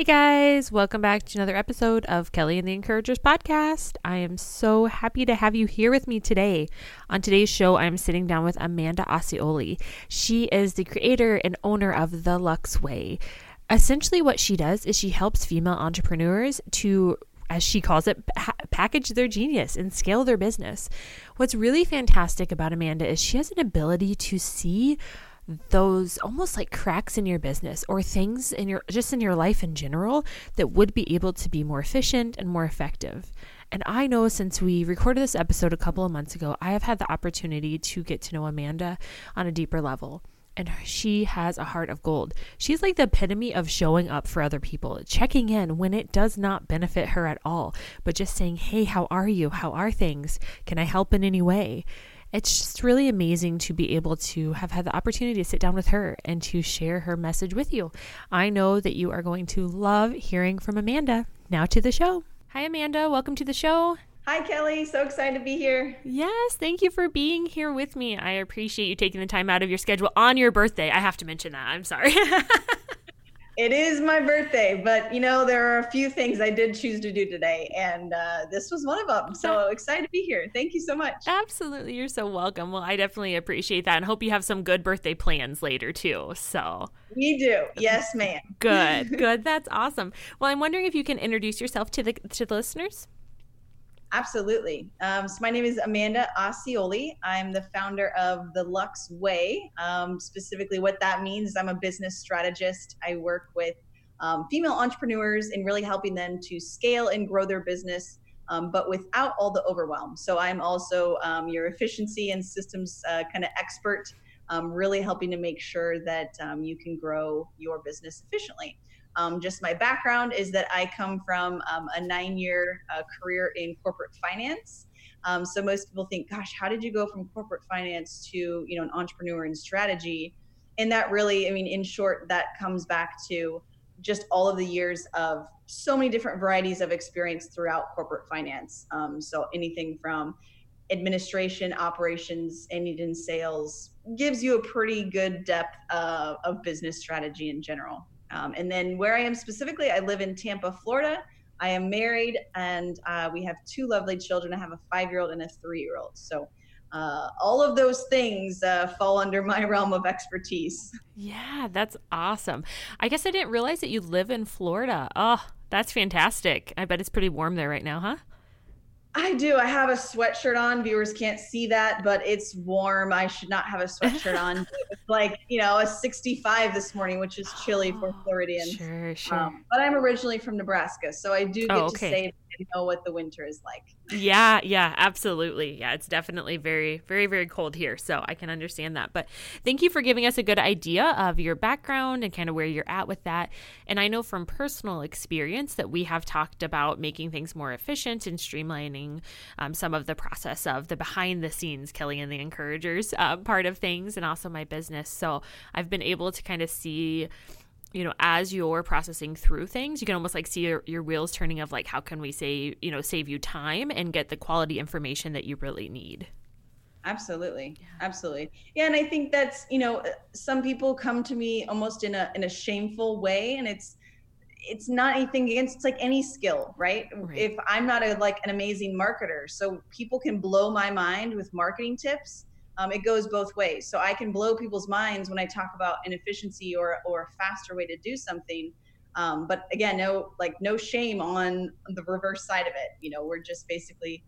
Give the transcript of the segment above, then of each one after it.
Hey guys, welcome back to another episode of Kelly and the Encouragers podcast. I am so happy to have you here with me today. On today's show, I'm sitting down with Amanda Osceoli. She is the creator and owner of The Lux Way. Essentially, what she does is she helps female entrepreneurs to as she calls it, pa- package their genius and scale their business. What's really fantastic about Amanda is she has an ability to see those almost like cracks in your business or things in your just in your life in general that would be able to be more efficient and more effective. And I know since we recorded this episode a couple of months ago, I have had the opportunity to get to know Amanda on a deeper level. And she has a heart of gold. She's like the epitome of showing up for other people, checking in when it does not benefit her at all, but just saying, Hey, how are you? How are things? Can I help in any way? It's just really amazing to be able to have had the opportunity to sit down with her and to share her message with you. I know that you are going to love hearing from Amanda. Now to the show. Hi, Amanda. Welcome to the show. Hi, Kelly. So excited to be here. Yes, thank you for being here with me. I appreciate you taking the time out of your schedule on your birthday. I have to mention that. I'm sorry. It is my birthday, but you know, there are a few things I did choose to do today, and uh, this was one of them. So excited to be here. Thank you so much. Absolutely. You're so welcome. Well, I definitely appreciate that and hope you have some good birthday plans later, too. So we do. Yes, ma'am. good. Good. That's awesome. Well, I'm wondering if you can introduce yourself to the, to the listeners. Absolutely. Um, so my name is Amanda Osceoli. I'm the founder of the Lux Way. Um, specifically, what that means is I'm a business strategist. I work with um, female entrepreneurs in really helping them to scale and grow their business, um, but without all the overwhelm. So I'm also um, your efficiency and systems uh, kind of expert, um, really helping to make sure that you can grow your business efficiently. Um, just my background is that I come from um, a nine year uh, career in corporate finance. Um, so most people think, gosh, how did you go from corporate finance to you know an entrepreneur in strategy? And that really, I mean, in short, that comes back to just all of the years of so many different varieties of experience throughout corporate finance. Um, so anything from administration, operations, and even sales gives you a pretty good depth uh, of business strategy in general. Um, and then where I am specifically, I live in Tampa, Florida. I am married and uh, we have two lovely children. I have a five year old and a three year old. So uh, all of those things uh, fall under my realm of expertise. Yeah, that's awesome. I guess I didn't realize that you live in Florida. Oh, that's fantastic. I bet it's pretty warm there right now, huh? I do. I have a sweatshirt on. Viewers can't see that, but it's warm. I should not have a sweatshirt on. it's like, you know, a 65 this morning, which is chilly for Floridians. Sure, sure. Um, but I'm originally from Nebraska, so I do get oh, okay. to say know what the winter is like. Yeah, yeah, absolutely. Yeah, it's definitely very, very, very cold here. So I can understand that. But thank you for giving us a good idea of your background and kind of where you're at with that. And I know from personal experience that we have talked about making things more efficient and streamlining um, some of the process of the behind the scenes, Kelly and the Encouragers uh, part of things, and also my business. So I've been able to kind of see you know as you're processing through things you can almost like see your, your wheels turning of like how can we save you know save you time and get the quality information that you really need absolutely yeah. absolutely yeah and i think that's you know uh, some people come to me almost in a in a shameful way and it's it's not anything against it's like any skill right? right if i'm not a like an amazing marketer so people can blow my mind with marketing tips um, it goes both ways. So I can blow people's minds when I talk about an efficiency or or a faster way to do something. Um, but again, no like no shame on the reverse side of it. You know, we're just basically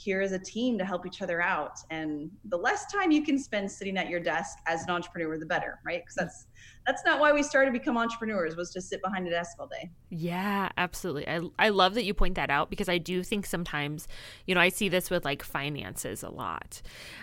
here as a team to help each other out. And the less time you can spend sitting at your desk as an entrepreneur, the better, right? Because that's that's not why we started to become entrepreneurs was to sit behind a desk all day. Yeah absolutely. I, I love that you point that out because i do think sometimes you know i see this with like finances a lot.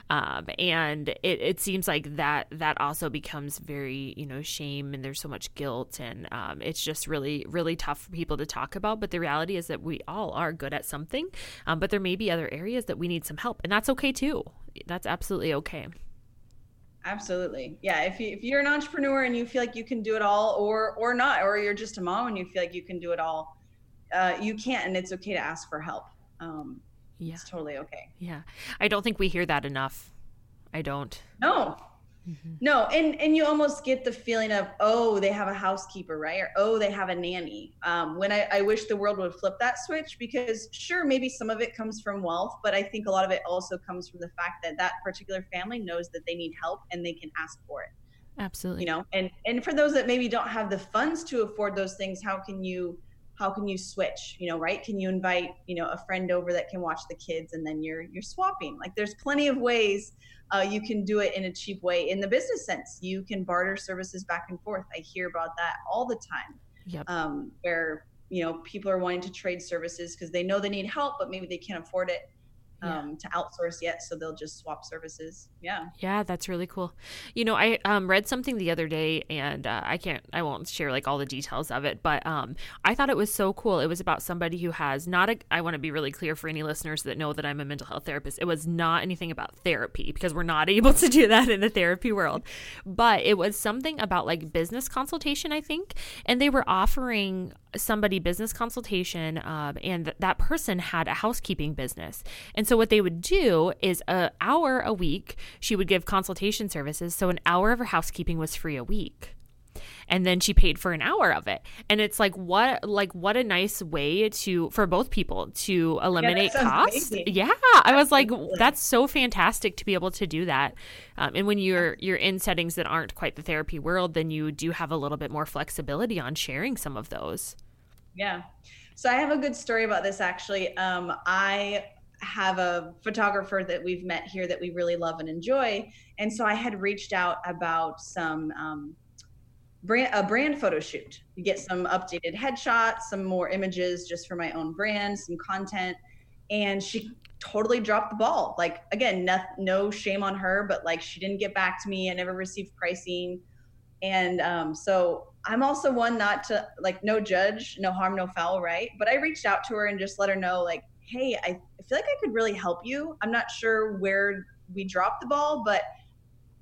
Um, and it, it seems like that that also becomes very you know shame and there's so much guilt and um, it's just really really tough for people to talk about. But the reality is that we all are good at something um, but there may be other areas that we need some help and that's okay too. That's absolutely okay Absolutely. Yeah. If you if you're an entrepreneur and you feel like you can do it all or or not, or you're just a mom and you feel like you can do it all, uh, you can't and it's okay to ask for help. Um, yeah. It's totally okay. Yeah. I don't think we hear that enough. I don't. No. Mm-hmm. No, and and you almost get the feeling of oh they have a housekeeper right or oh they have a nanny. Um, when I, I wish the world would flip that switch because sure maybe some of it comes from wealth, but I think a lot of it also comes from the fact that that particular family knows that they need help and they can ask for it. Absolutely. You know, and and for those that maybe don't have the funds to afford those things, how can you how can you switch you know right can you invite you know a friend over that can watch the kids and then you're you're swapping like there's plenty of ways uh, you can do it in a cheap way in the business sense. You can barter services back and forth. I hear about that all the time. Yep. Um, where you know people are wanting to trade services because they know they need help, but maybe they can't afford it um, yeah. to outsource yet, so they'll just swap services. Yeah. Yeah, that's really cool. You know, I um, read something the other day, and uh, I can't, I won't share like all the details of it, but um, I thought it was so cool. It was about somebody who has not a. I want to be really clear for any listeners that know that I'm a mental health therapist. It was not anything about therapy because we're not able to do that in the therapy world, but it was something about like business consultation, I think, and they were offering somebody business consultation um, and th- that person had a housekeeping business. And so what they would do is an hour a week she would give consultation services. So an hour of her housekeeping was free a week and then she paid for an hour of it. And it's like what like what a nice way to for both people to eliminate yeah, costs. yeah i was like that's so fantastic to be able to do that. Um, and when you're you're in settings that aren't quite the therapy world then you do have a little bit more flexibility on sharing some of those. Yeah. So I have a good story about this actually. Um, I have a photographer that we've met here that we really love and enjoy. And so I had reached out about some um, brand a brand photo shoot. You get some updated headshots, some more images just for my own brand, some content. And she totally dropped the ball. Like again, no, no shame on her, but like she didn't get back to me. I never received pricing. And um, so I'm also one not to like no judge, no harm, no foul, right? But I reached out to her and just let her know, like, hey, I feel like I could really help you. I'm not sure where we dropped the ball, but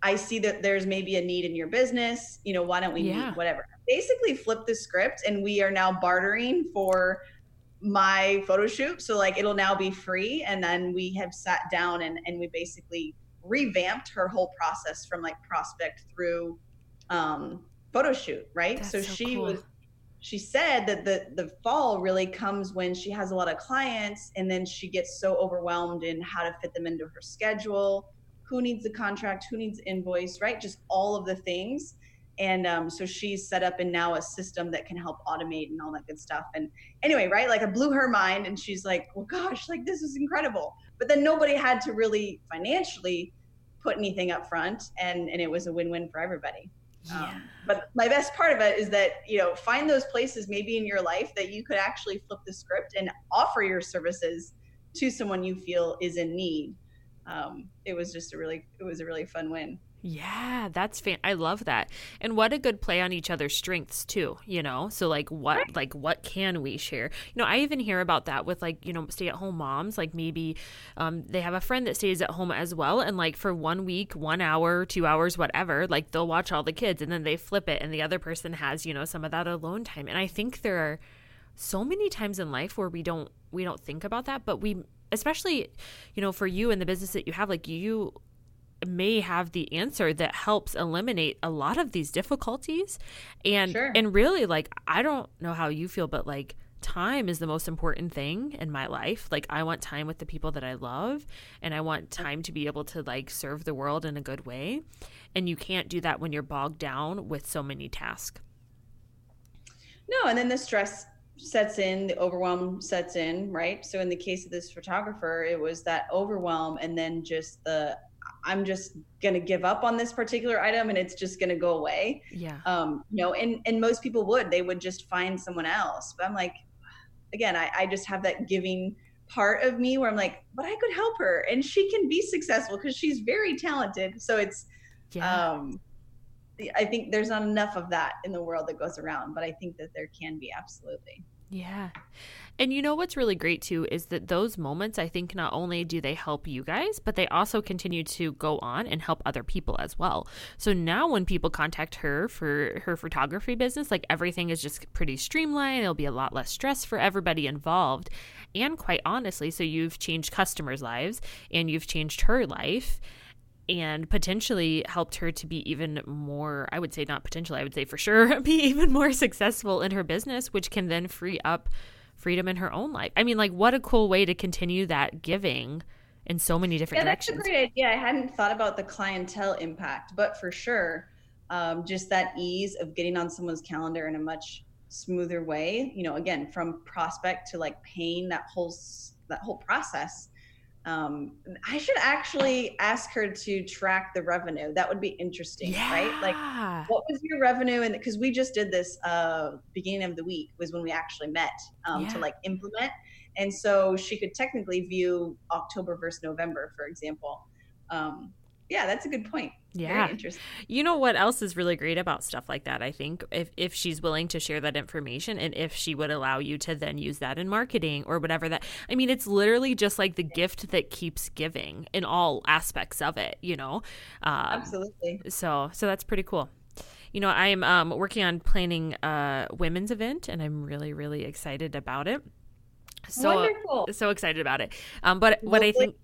I see that there's maybe a need in your business. You know, why don't we yeah. meet? Whatever. Basically, flip the script, and we are now bartering for my photo shoot. So like it'll now be free, and then we have sat down and and we basically revamped her whole process from like prospect through um photo shoot, right? That's so, so she cool. was she said that the the fall really comes when she has a lot of clients and then she gets so overwhelmed in how to fit them into her schedule who needs the contract who needs invoice right? Just all of the things. And um, so she's set up in now a system that can help automate and all that good stuff. And anyway right? Like i blew her mind. And she's like well gosh like this is incredible. But then nobody had to really financially put anything up front. And and it was a win-win for everybody. Yeah. Um, but my best part of it is that you know find those places maybe in your life that you could actually flip the script and offer your services to someone you feel is in need. Um, it was just a really it was a really fun win. Yeah, that's fan. I love that. And what a good play on each other's strengths too, you know? So like what like what can we share? You know, I even hear about that with like, you know, stay-at-home moms, like maybe um they have a friend that stays at home as well and like for one week, 1 hour, 2 hours, whatever, like they'll watch all the kids and then they flip it and the other person has, you know, some of that alone time. And I think there are so many times in life where we don't we don't think about that, but we especially you know for you and the business that you have like you may have the answer that helps eliminate a lot of these difficulties. And sure. and really like I don't know how you feel but like time is the most important thing in my life. Like I want time with the people that I love and I want time to be able to like serve the world in a good way. And you can't do that when you're bogged down with so many tasks. No and then the stress sets in the overwhelm sets in right so in the case of this photographer it was that overwhelm and then just the I'm just gonna give up on this particular item and it's just gonna go away. Yeah. Um, you know, and and most people would, they would just find someone else. But I'm like, again, I, I just have that giving part of me where I'm like, but I could help her and she can be successful because she's very talented. So it's yeah. um I think there's not enough of that in the world that goes around, but I think that there can be absolutely. Yeah. And you know what's really great too is that those moments, I think not only do they help you guys, but they also continue to go on and help other people as well. So now when people contact her for her photography business, like everything is just pretty streamlined. It'll be a lot less stress for everybody involved. And quite honestly, so you've changed customers' lives and you've changed her life and potentially helped her to be even more i would say not potentially i would say for sure be even more successful in her business which can then free up freedom in her own life. I mean, like, what a cool way to continue that giving in so many different yeah, directions. That's a great idea. I hadn't thought about the clientele impact, but for sure, um, just that ease of getting on someone's calendar in a much smoother way. You know, again, from prospect to like paying that whole that whole process um, I should actually ask her to track the revenue. That would be interesting, yeah. right? Like, what was your revenue? And because we just did this uh, beginning of the week was when we actually met um, yeah. to like implement, and so she could technically view October versus November, for example. Um, yeah, that's a good point. Yeah. Interesting. You know what else is really great about stuff like that, I think, if if she's willing to share that information and if she would allow you to then use that in marketing or whatever that I mean, it's literally just like the gift that keeps giving in all aspects of it, you know. Um, Absolutely. So so that's pretty cool. You know, I'm um, working on planning a women's event and I'm really, really excited about it. So Wonderful. so excited about it. Um, but what I think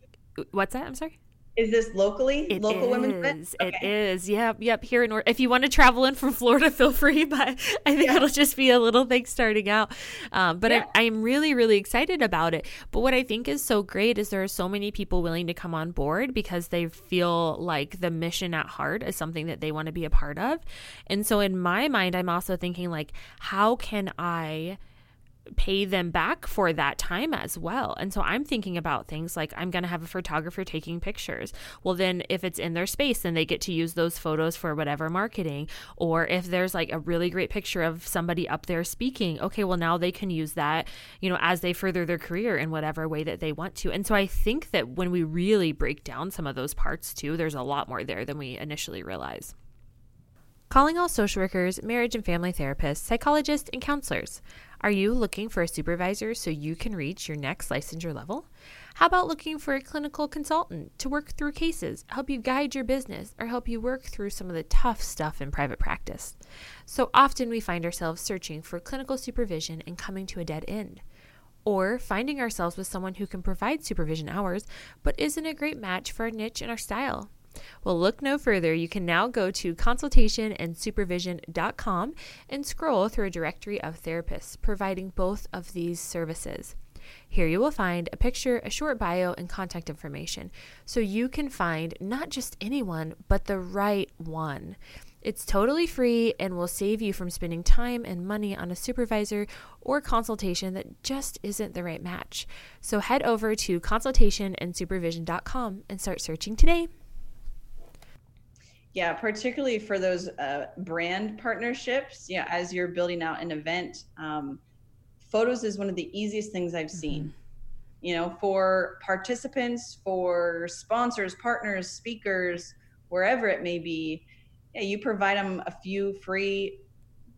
what's that? I'm sorry. Is this locally? It local is. women's event? Okay. It is. Yep. Yep. Here in North. If you want to travel in from Florida, feel free. But I think yeah. it'll just be a little thing starting out. Um, but yeah. I, I'm really, really excited about it. But what I think is so great is there are so many people willing to come on board because they feel like the mission at heart is something that they want to be a part of. And so in my mind, I'm also thinking like, how can I pay them back for that time as well. And so I'm thinking about things like I'm going to have a photographer taking pictures. Well, then if it's in their space, then they get to use those photos for whatever marketing. Or if there's like a really great picture of somebody up there speaking, okay, well, now they can use that, you know, as they further their career in whatever way that they want to. And so I think that when we really break down some of those parts too, there's a lot more there than we initially realize. Calling all social workers, marriage and family therapists, psychologists, and counselors. Are you looking for a supervisor so you can reach your next licensure level? How about looking for a clinical consultant to work through cases, help you guide your business, or help you work through some of the tough stuff in private practice? So often we find ourselves searching for clinical supervision and coming to a dead end. Or finding ourselves with someone who can provide supervision hours but isn't a great match for our niche and our style. Well, look no further. You can now go to consultationandsupervision.com and scroll through a directory of therapists providing both of these services. Here you will find a picture, a short bio, and contact information so you can find not just anyone, but the right one. It's totally free and will save you from spending time and money on a supervisor or consultation that just isn't the right match. So head over to consultationandsupervision.com and start searching today. Yeah, particularly for those uh, brand partnerships. Yeah, as you're building out an event, um, photos is one of the easiest things I've seen. Mm-hmm. You know, for participants, for sponsors, partners, speakers, wherever it may be, yeah, you provide them a few free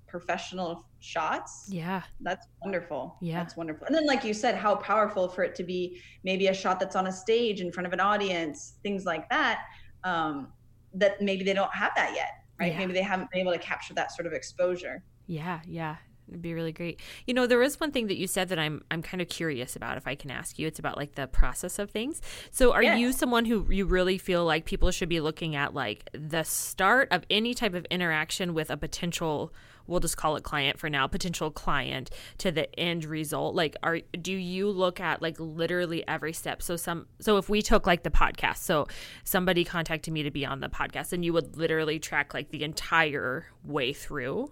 professional shots. Yeah. That's wonderful. Yeah. That's wonderful. And then, like you said, how powerful for it to be maybe a shot that's on a stage in front of an audience, things like that. Um, that maybe they don't have that yet, right? Yeah. Maybe they haven't been able to capture that sort of exposure. Yeah, yeah. It'd be really great. You know, there is one thing that you said that I'm I'm kind of curious about if I can ask you. It's about like the process of things. So are yes. you someone who you really feel like people should be looking at like the start of any type of interaction with a potential we'll just call it client for now, potential client to the end result? Like are do you look at like literally every step? So some so if we took like the podcast, so somebody contacted me to be on the podcast and you would literally track like the entire way through.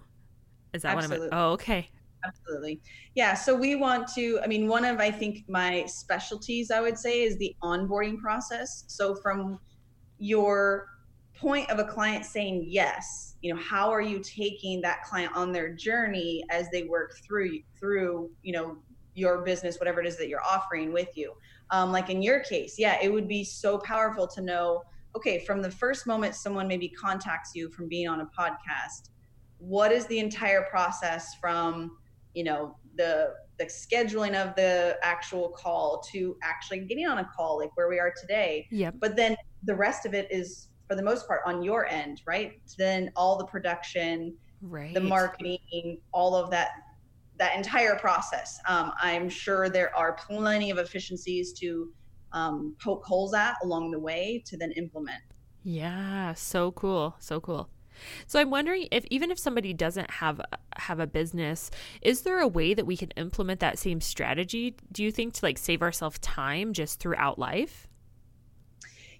Is that Absolutely. what I'm Oh, okay. Absolutely. Yeah. So we want to, I mean, one of, I think, my specialties, I would say, is the onboarding process. So from your point of a client saying yes you know how are you taking that client on their journey as they work through through you know your business whatever it is that you're offering with you? Um, like in your case yeah it would be so powerful to know okay from the first moment someone maybe contacts you from being on a podcast what is the entire process from you know the the scheduling of the actual call to actually getting on a call like where we are today? Yeah but then the rest of it is for the most part on your end, right? Then all the production, right. the marketing, all of that that entire process. Um, I'm sure there are plenty of efficiencies to um, poke holes at along the way to then implement. Yeah, so cool, so cool. So I'm wondering if even if somebody doesn't have have a business, is there a way that we can implement that same strategy? Do you think to like save ourselves time just throughout life?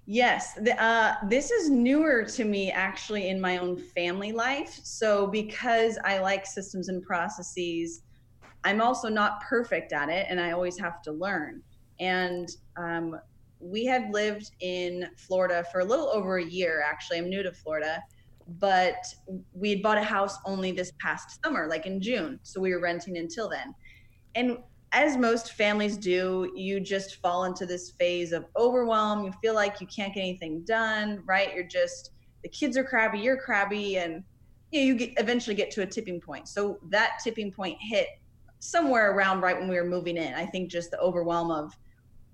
Yes, the, uh, this is newer to me actually in my own family life. So, because I like systems and processes, I'm also not perfect at it and I always have to learn. And um, we had lived in Florida for a little over a year, actually. I'm new to Florida, but we had bought a house only this past summer, like in June. So, we were renting until then. And as most families do, you just fall into this phase of overwhelm. You feel like you can't get anything done, right? You're just the kids are crabby, you're crabby, and you, know, you get, eventually get to a tipping point. So that tipping point hit somewhere around right when we were moving in. I think just the overwhelm of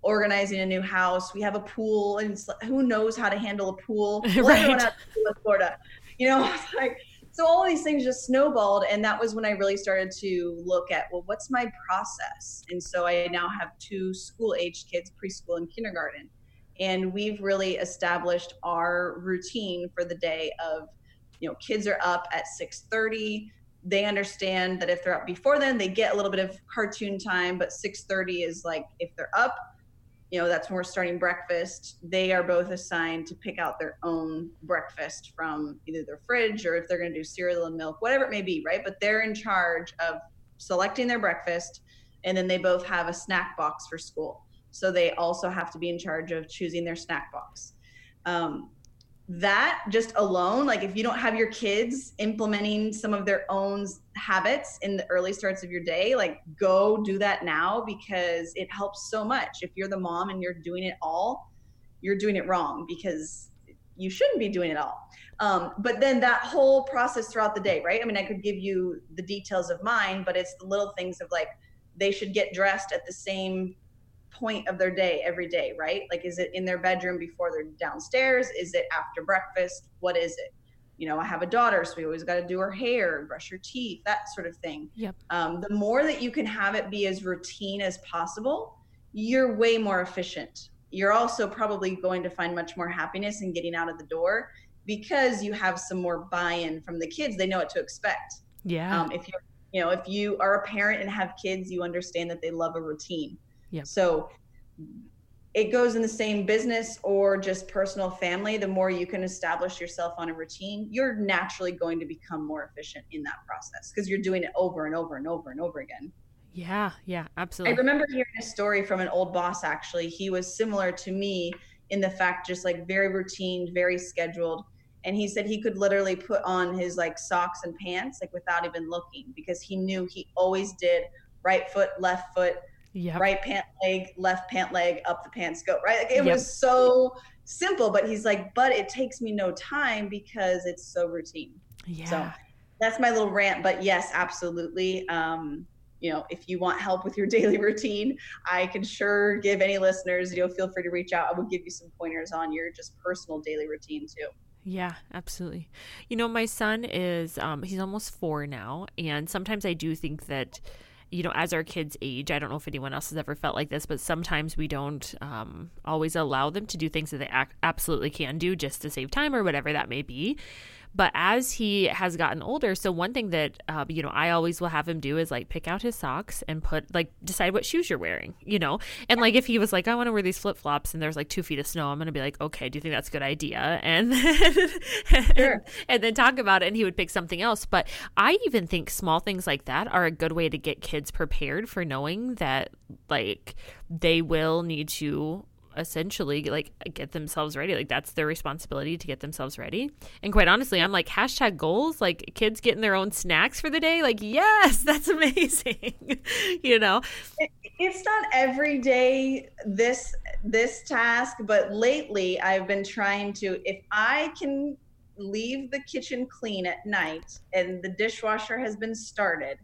organizing a new house. We have a pool, and who knows how to handle a pool? right. Out in Florida, you know, it's like so all these things just snowballed and that was when i really started to look at well what's my process? And so i now have two school aged kids preschool and kindergarten. And we've really established our routine for the day of you know kids are up at 6.30 they understand that if they're up before then they get a little bit of cartoon time but 6.30 is like if they're up you know that's when we're starting breakfast. They are both assigned to pick out their own breakfast from either their fridge or if they're going to do cereal and milk whatever it may be right? But they're in charge of selecting their breakfast and then they both have a snack box for school. So they also have to be in charge of choosing their snack box. Um, that just alone, like if you don't have your kids implementing some of their own habits in the early starts of your day, like go do that now because it helps so much. If you're the mom and you're doing it all, you're doing it wrong because you shouldn't be doing it all. Um, but then that whole process throughout the day, right? I mean, I could give you the details of mine, but it's the little things of like they should get dressed at the same point of their day every day, right? Like, is it in their bedroom before they're downstairs? Is it after breakfast? What is it? You know, I have a daughter, so we always got to do her hair, brush her teeth, that sort of thing. Yep. Um, the more that you can have it be as routine as possible, you're way more efficient. You're also probably going to find much more happiness in getting out of the door because you have some more buy-in from the kids. They know what to expect. Yeah. Um, if you're, you know, if you are a parent and have kids, you understand that they love a routine. Yeah. So it goes in the same business or just personal family. The more you can establish yourself on a routine, you're naturally going to become more efficient in that process because you're doing it over and over and over and over again. Yeah, yeah, absolutely. I remember hearing a story from an old boss actually. He was similar to me in the fact just like very routine, very scheduled. And he said he could literally put on his like socks and pants like without even looking because he knew he always did right foot, left foot, Yep. right pant leg, left pant leg, up the pants go, right? Like it Yep. was so simple, but he's like, but it takes me no time because it's so routine. Yeah. So that's my little rant. But yes, absolutely. Um, you know, if you want help with your daily routine, I can sure give any listeners, you know, feel free to reach out. I will give you some pointers on your just personal daily routine too. Yeah, absolutely. You know, my son is um he's almost 4 now and sometimes I do think that you know, as our kids age, I don't know if anyone else has ever felt like this, but sometimes we don't um, always allow them to do things that they ac- absolutely can do just to save time or whatever that may be. But as he has gotten older, so one thing that uh, you know I always will have him do is like pick out his socks and put like decide what shoes you're wearing, you know. And like if he was like, I want to wear these flip flops, and there's like two feet of snow, I'm gonna be like, okay, do you think that's a good idea? And then, Sure. and, and then talk about it, and he would pick something else. But I even think small things like that are a good way to get kids prepared for knowing that like they will need to essentially like get themselves ready. Like that's their responsibility to get themselves ready. And quite honestly, I'm like hashtag goals, like kids getting their own snacks for the day. Like, yes, that's amazing. you know? It's not every day this this task, but lately I've been trying to if I can leave the kitchen clean at night and the dishwasher has been started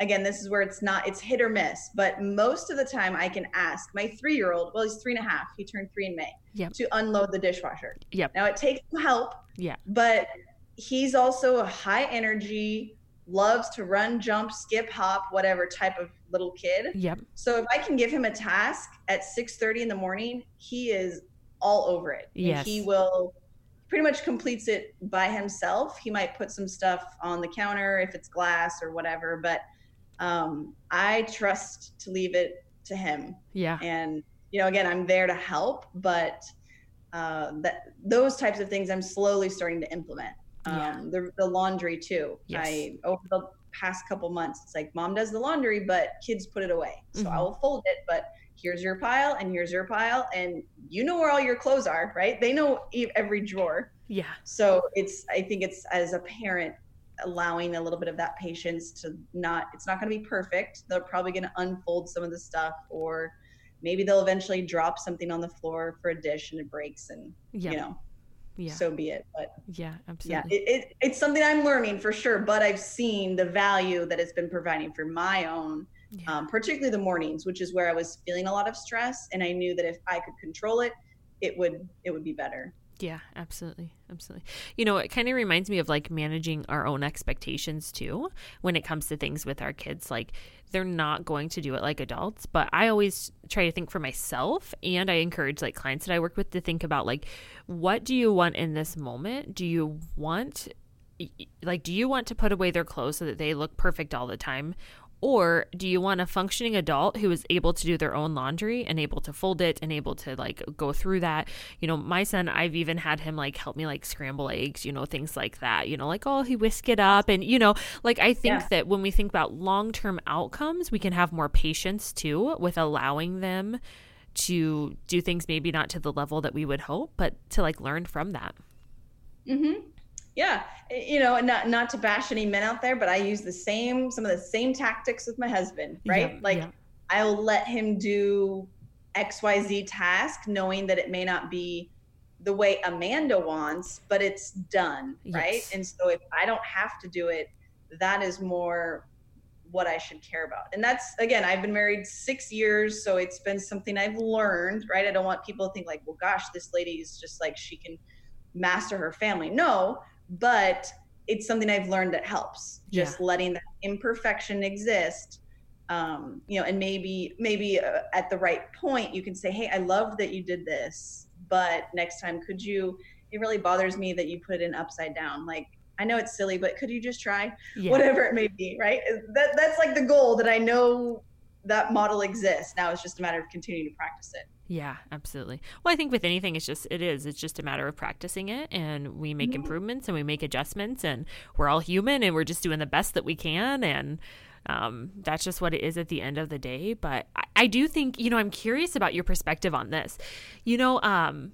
again this is where it's not it's hit or miss but most of the time i can ask my three year old well he's three and a half he turned three in may yep. to unload the dishwasher. Yep. Now it takes some help yeah. but he's also a high energy loves to run jump skip hop whatever type of little kid. Yep. So if i can give him a task at 6 30 in the morning he is all over it. Yes. And he will pretty much completes it by himself. He might put some stuff on the counter if it's glass or whatever but um, I trust to leave it to him. Yeah. And you know, again, I'm there to help, but uh, that those types of things I'm slowly starting to implement. Um, yeah. the, the laundry too. Yes. I over the past couple months, it's like mom does the laundry, but kids put it away. So Mhm. I will fold it, but here's your pile and here's your pile, and you know where all your clothes are, right? They know every drawer. Yeah. So it's I think it's as a parent allowing a little bit of that patience to not it's not going to be perfect they're probably going to unfold some of the stuff or maybe they'll eventually drop something on the floor for a dish and it breaks and Yeah. you know Yeah. so be it but yeah. yeah it, it, it's something i'm learning for sure but i've seen the value that it's been providing for my own Yeah. um, particularly the mornings which is where i was feeling a lot of stress and i knew that if i could control it it would it would be better Yeah, absolutely. Absolutely. You know, it kind of reminds me of like managing our own expectations too when it comes to things with our kids. Like, they're not going to do it like adults, but I always try to think for myself and I encourage like clients that I work with to think about like, what do you want in this moment? Do you want, like, do you want to put away their clothes so that they look perfect all the time? Or do you want a functioning adult who is able to do their own laundry and able to fold it and able to like go through that? You know, my son, I've even had him like help me like scramble eggs, you know, things like that. You know, like, oh, he whisk it up. And, you know, like I think Yeah. that when we think about long term outcomes, we can have more patience too with allowing them to do things maybe not to the level that we would hope, but to like learn from that. Mm-hmm. Yeah, you know, not not to bash any men out there, but I use the same some of the same tactics with my husband, right? Yeah, like yeah. I'll let him do X Y Z task, knowing that it may not be the way Amanda wants, but it's done, right? Yes. And so if I don't have to do it, that is more what I should care about. And that's again, I've been married six years, so it's been something I've learned, right? I don't want people to think like, well, gosh, this lady is just like she can master her family. No, but it's something I've learned that helps. Just letting that imperfection exist. Um, you know, and maybe maybe uh, at the right point you can say, "Hey, I love that you did this, but next time could you it really bothers me that you put it in upside down. Like I know it's silly, but could you just try?" Yeah. Whatever it may be, right? That that's like the goal that I know that model exists. Now it's just a matter of continuing to practice it. Yeah, absolutely. Well, I think with anything, it's just it is. It's just a matter of practicing it, and we make Mhm. improvements and we make adjustments, and we're all human, and we're just doing the best that we can, and um, that's just what it is at the end of the day. But I, I do think you know I'm curious about your perspective on this. You know, um,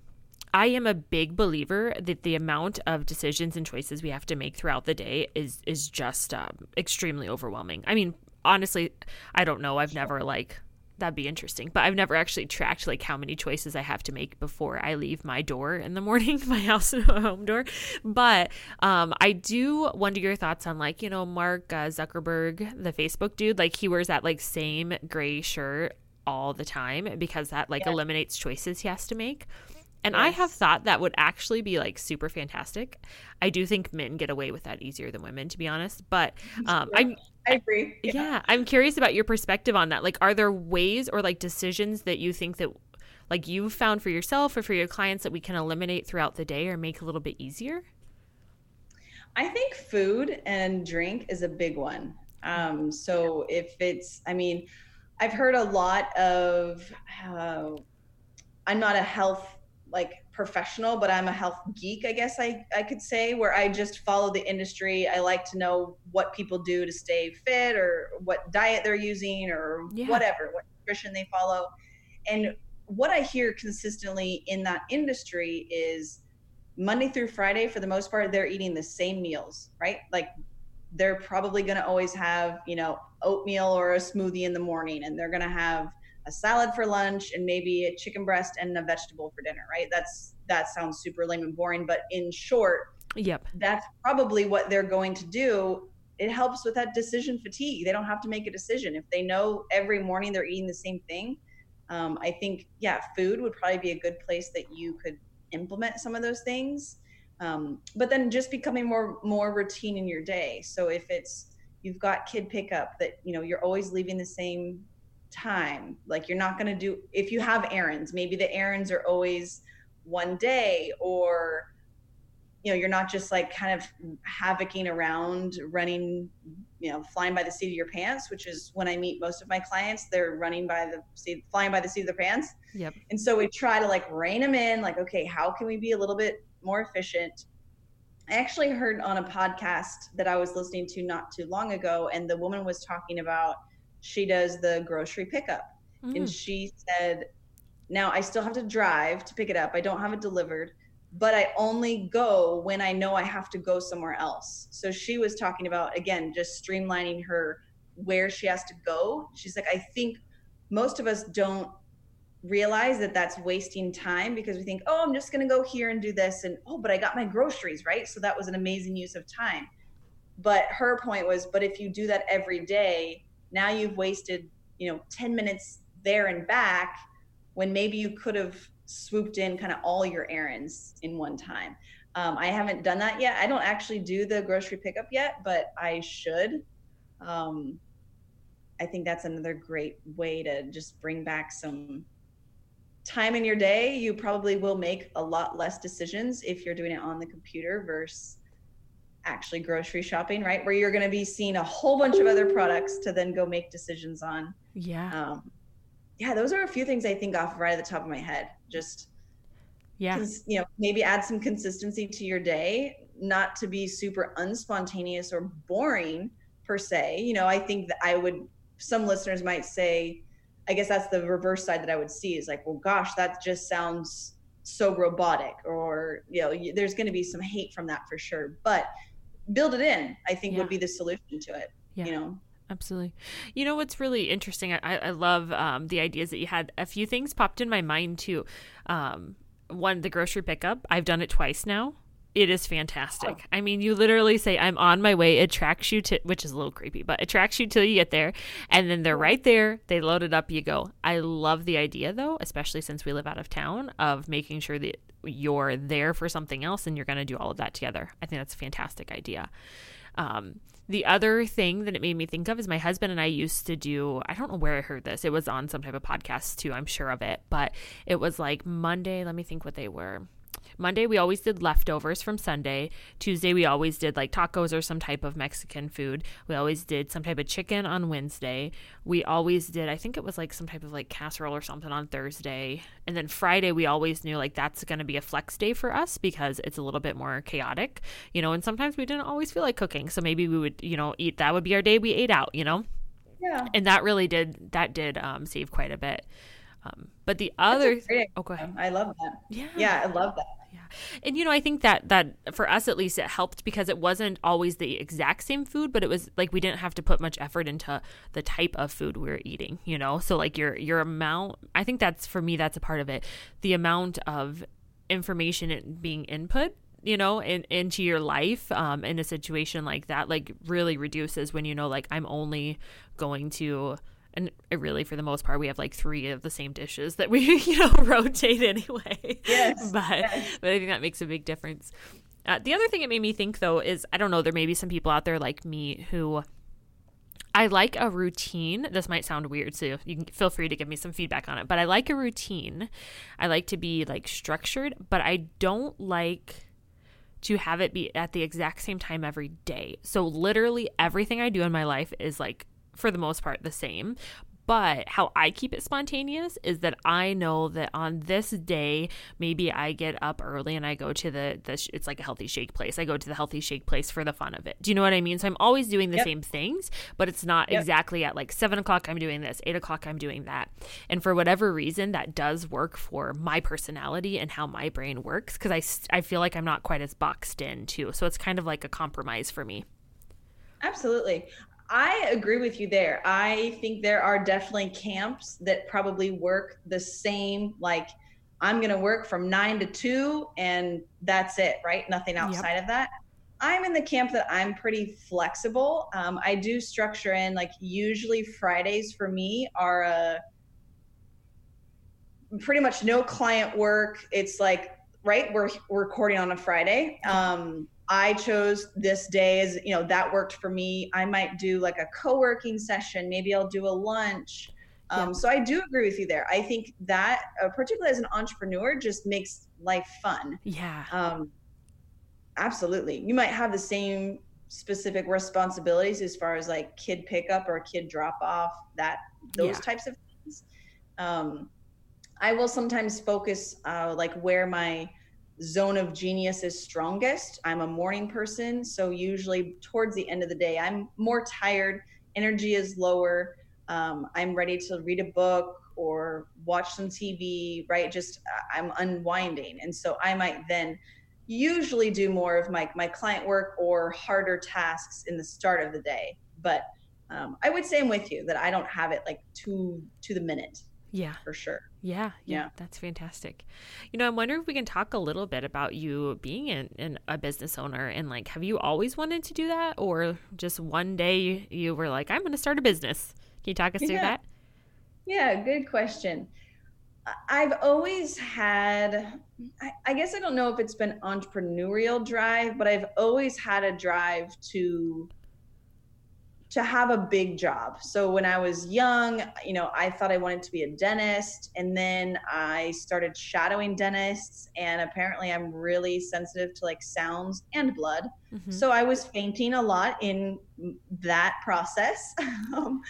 I am a big believer that the amount of decisions and choices we have to make throughout the day is is just um, extremely overwhelming. I mean, honestly, I don't know. I've never like that'd be interesting, but I've never actually tracked like how many choices I have to make before I leave my door in the morning, my house and home door. But um, I do wonder your thoughts on like you know Mark uh, Zuckerberg, the Facebook dude. Like he wears that like same gray shirt all the time because that like Yeah. eliminates choices he has to make. And I have thought that would actually be like super fantastic. I do think men get away with that easier than women, to be honest. But um, Yeah. I'm I agree. yeah. I'm curious about your perspective on that. Like, are there ways or like decisions that you think that like you've found for yourself or for your clients that we can eliminate throughout the day or make a little bit easier? I think food and drink is a big one. Um, so if it's, I mean, I've heard a lot of, uh, I'm not a health like professional, but I'm a health geek, I guess I, I could say, where I just follow the industry. I like to know what people do to stay fit or what diet they're using or Yeah. whatever, what nutrition they follow. And what I hear consistently in that industry is Monday through Friday, for the most part, they're eating the same meals, right? Like they're probably going to always have, you know, oatmeal or a smoothie in the morning, and they're going to have a salad for lunch and maybe a chicken breast and a vegetable for dinner, right? That's that sounds super lame and boring, but in short, yep, that's probably what they're going to do. It helps with that decision fatigue. They don't have to make a decision if they know every morning they're eating the same thing. Um, I think, yeah, food would probably be a good place that you could implement some of those things. Um, but then just becoming more more routine in your day. So if it's you've got kid pickup that you know you're always leaving the same time, like you're not going to do if you have errands, maybe the errands are always one day or you know you're not just like kind of havocing around running you know flying by the seat of your pants which is when i meet most of my clients they're running by the seat flying by the seat of their pants. Yep. And so we try to like rein them in like okay how can we be a little bit more efficient? I actually heard on a podcast that i was listening to not too long ago and the woman was talking about she does the grocery pickup mm. and she said now I still have to drive to pick it up. I don't have it delivered, but I only go when I know I have to go somewhere else. So she was talking about again just streamlining her where she has to go. She's like I think most of us don't realize that that's wasting time because we think, "Oh, I'm just going to go here and do this and oh, but I got my groceries, right?" So that was an amazing use of time. But her point was, but if you do that every day, now you've wasted, you know, 10 minutes there and back when maybe you could have swooped in kind of all your errands in one time. Um, I haven't done that yet. I don't actually do the grocery pickup yet, but I should. Um, I think that's another great way to just bring back some time in your day. You probably will make a lot less decisions if you're doing it on the computer versus actually grocery shopping, right? Where you're going to be seeing a whole bunch of other products to then go make decisions on. Yeah. Um, yeah, those are a few things I think off right at the top of my head. Just yeah, you know, maybe add some consistency to your day, not to be super unspontaneous or boring per se. You know, I think that I would. Some listeners might say, I guess that's the reverse side that I would see is like, well, gosh, that just sounds so robotic, or you know, there's going to be some hate from that for sure. But build it in, I think, yeah. would be the solution to it. Yeah. You know absolutely. You know what's really interesting? I, I love um, the ideas that you had. A few things popped in my mind too. Um, one, the grocery pickup. I've done it twice now. It is fantastic. Oh. I mean, you literally say, I'm on my way. It tracks you to, which is a little creepy, but it tracks you till you get there. And then they're right there. They load it up. You go. I love the idea, though, especially since we live out of town, of making sure that you're there for something else and you're going to do all of that together. I think that's a fantastic idea. Um, the other thing that it made me think of is my husband and I used to do, I don't know where I heard this. It was on some type of podcast too, I'm sure of it. But it was like Monday, let me think what they were. Monday, we always did leftovers from Sunday. Tuesday, we always did like tacos or some type of Mexican food. We always did some type of chicken on Wednesday. We always did, I think it was like some type of like casserole or something on Thursday. And then Friday, we always knew like that's going to be a flex day for us because it's a little bit more chaotic, you know, and sometimes we didn't always feel like cooking. So maybe we would, you know, eat that would be our day we ate out, you know? Yeah. And that really did, that did um, save quite a bit. Um, but the other, oh, go ahead. I love that. Yeah, yeah, I love that. Yeah, and you know, I think that that for us at least, it helped because it wasn't always the exact same food, but it was like we didn't have to put much effort into the type of food we were eating. You know, so like your your amount. I think that's for me. That's a part of it. The amount of information being input you know in, into your life um, in a situation like that like really reduces when you know like i'm only going to and really for the most part we have like three of the same dishes that we you know rotate anyway yes but, yes. but i think that makes a big difference uh, the other thing it made me think though is i don't know there may be some people out there like me who I like a routine. This might sound weird, so you can feel free to give me some feedback on it. But I like a routine. I like to be like structured, but I don't like to have it be at the exact same time every day. So literally everything I do in my life is like for the most part the same But how I keep it spontaneous is that I know that on this day, maybe I get up early and I go to the, the it's like a healthy shake place. I go to the healthy shake place for the fun of it. Do you know what I mean? So I'm always doing the yep. same things, but it's not yep. exactly at like seven o'clock I'm doing this, eight o'clock I'm doing that. And for whatever reason, that does work for my personality and how my brain works because I, I feel like I'm not quite as boxed in too. So it's kind of like a compromise for me. Absolutely. I agree with you there. I think there are definitely camps that probably work the same. Like, I'm going to work from nine to two, and that's it, right? Nothing outside yep. of that. I'm in the camp that I'm pretty flexible. Um, I do structure in, like, usually Fridays for me are a pretty much no client work. It's like, right, we're, we're recording on a Friday. Um, I chose this day as, you know, that worked for me. I might do like a co working session. Maybe I'll do a lunch. Um, yeah. So I do agree with you there. I think that, uh, particularly as an entrepreneur, just makes life fun. Yeah. Um, absolutely. You might have the same specific responsibilities as far as like kid pickup or kid drop off, that those yeah. types of things. Um, I will sometimes focus uh, like where my zone of genius is strongest. I'm a morning person, so usually towards the end of the day, I'm more tired, energy is lower. Um, I'm ready to read a book or watch some TV, right? Just uh, I'm unwinding. And so I might then usually do more of my, my client work or harder tasks in the start of the day. But um, I would say I'm with you that I don't have it like to to the minute. Yeah. For sure. Yeah, yeah, yeah, that's fantastic. You know, I'm wondering if we can talk a little bit about you being in, a business owner and like, have you always wanted to do that, or just one day you were like, I'm going to start a business? Can you talk us through that? Yeah, good question. I've always had, I, I guess I don't know if it's been entrepreneurial drive, but I've always had a drive to to have a big job. So when I was young, you know, I thought I wanted to be a dentist and then I started shadowing dentists and apparently I'm really sensitive to like sounds and blood. Mm-hmm. So I was fainting a lot in that process. um,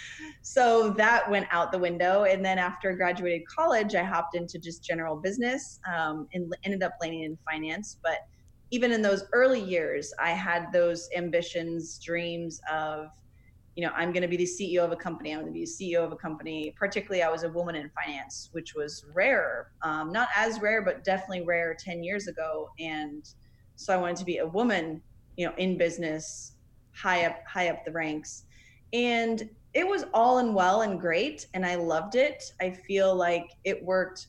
so that went out the window and then after I graduated college, I hopped into just general business um, and ended up landing in finance, but even in those early years, I had those ambitions, dreams of you know, I'm going to be the CEO of a company. I'm going to be a CEO of a company. Particularly, I was a woman in finance, which was rare, um, not as rare, but definitely rare 10 years ago. And so I wanted to be a woman, you know, in business, high up, high up the ranks. And it was all and well and great. And I loved it. I feel like it worked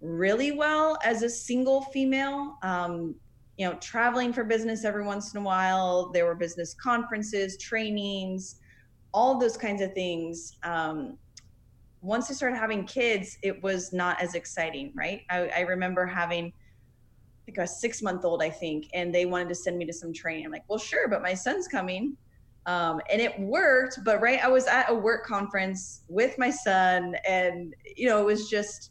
really well as a single female. Um, you know, traveling for business every once in a while. There were business conferences, trainings all those kinds of things um, once i started having kids it was not as exciting right? I, I remember having like a six month old i think and they wanted to send me to some training. I'm like well sure but my son's coming. Um, and it worked but right i was at a work conference with my son and you know it was just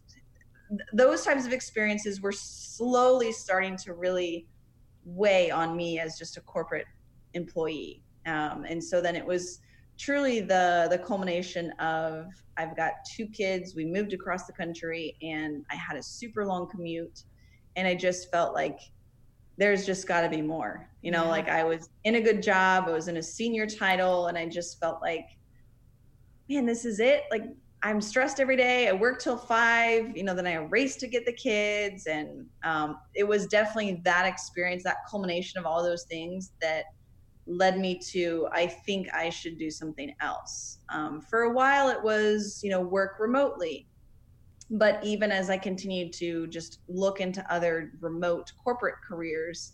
those types of experiences were slowly starting to really weigh on me as just a corporate employee. Um, and so then it was truly the the culmination of I've got two kids. We moved across the country, and I had a super long commute, and I just felt like there's just got to be more. You know, yeah. like I was in a good job, I was in a senior title, and I just felt like, man, this is it. Like I'm stressed every day. I work till five. You know, then I race to get the kids, and um, it was definitely that experience, that culmination of all those things that led me to I think I should do something else. Um, for a while, it was you know work remotely, but even as I continued to just look into other remote corporate careers,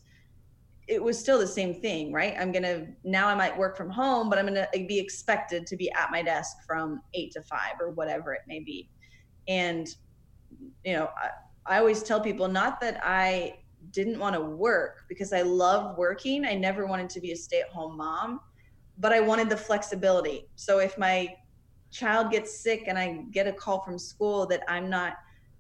it was still the same thing, right? I'm gonna now I might work from home, but I'm gonna be expected to be at my desk from eight to five or whatever it may be, and you know I, I always tell people not that I didn't want to work because I love working. I never wanted to be a stay at home mom, but I wanted the flexibility. So if my child gets sick and I get a call from school that I'm not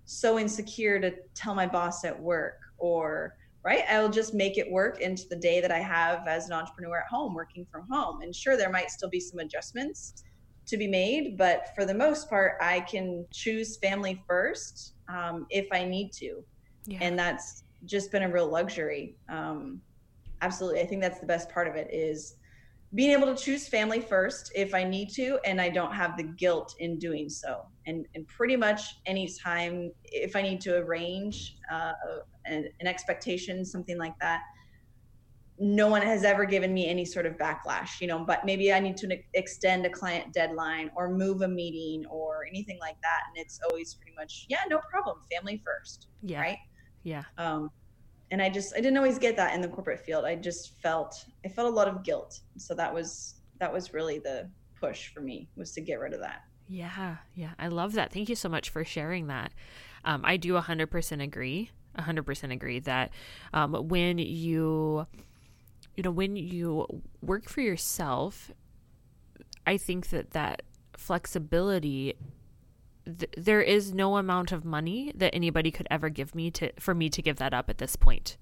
so insecure to tell my boss at work or right i'll just make it work into the day that i have as an entrepreneur at home working from home and sure there might still be some adjustments to be made, but for the most part, I can choose family first um, if I need to, yeah. and that's just been a real luxury. Um, absolutely, I think that's the best part of it is being able to choose family first if I need to, and I don't have the guilt in doing so. And and pretty much anytime if I need to arrange uh, an, an expectation, something like that, no one has ever given me any sort of backlash. You know, but maybe I need to extend a client deadline or move a meeting or anything like that, and it's always pretty much yeah, no problem, family first. Yeah. Right. Yeah. Um, and I just I didn't always get that in the corporate field. I just felt I felt a lot of guilt. So that was that was really the push for me was to get rid of that. Yeah, yeah, I love that. Thank you so much for sharing that. Um, I do 100% agree. 100% agree that um, when you you know when you work for yourself i think that that flexibility th- there is no amount of money that anybody could ever give me to for me to give that up at this point.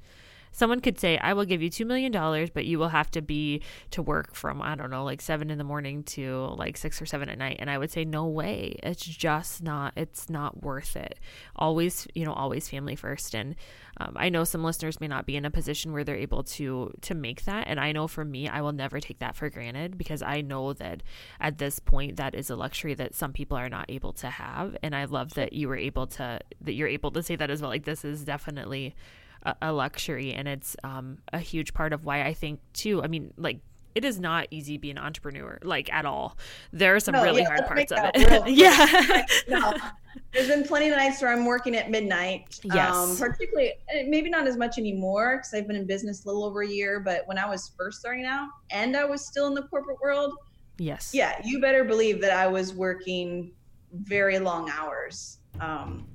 Someone could say, I will give you $2 million, but you will have to be to work from, I don't know, like seven in the morning to like six or seven at night. And I would say, no way. It's just not, it's not worth it. Always, you know, always family first. And um, I know some listeners may not be in a position where they're able to to make that, and I know for me, I will never take that for granted because I know that at this point, that is a luxury that some people are not able to have. And I love that you were able to that you're able to say that as well. Like this is definitely a, a luxury, and it's um, a huge part of why I think too. I mean, like it is not easy being an entrepreneur, like at all. There are some no, really yeah, hard parts of it. yeah. no. There's been plenty of nights where I'm working at midnight. Yes. Um, particularly, eh, maybe not as much anymore because I've been in business a little over a year. But when I was first starting out and I was still in the corporate world, yes. Yeah, you better believe that I was working very long hours. Um,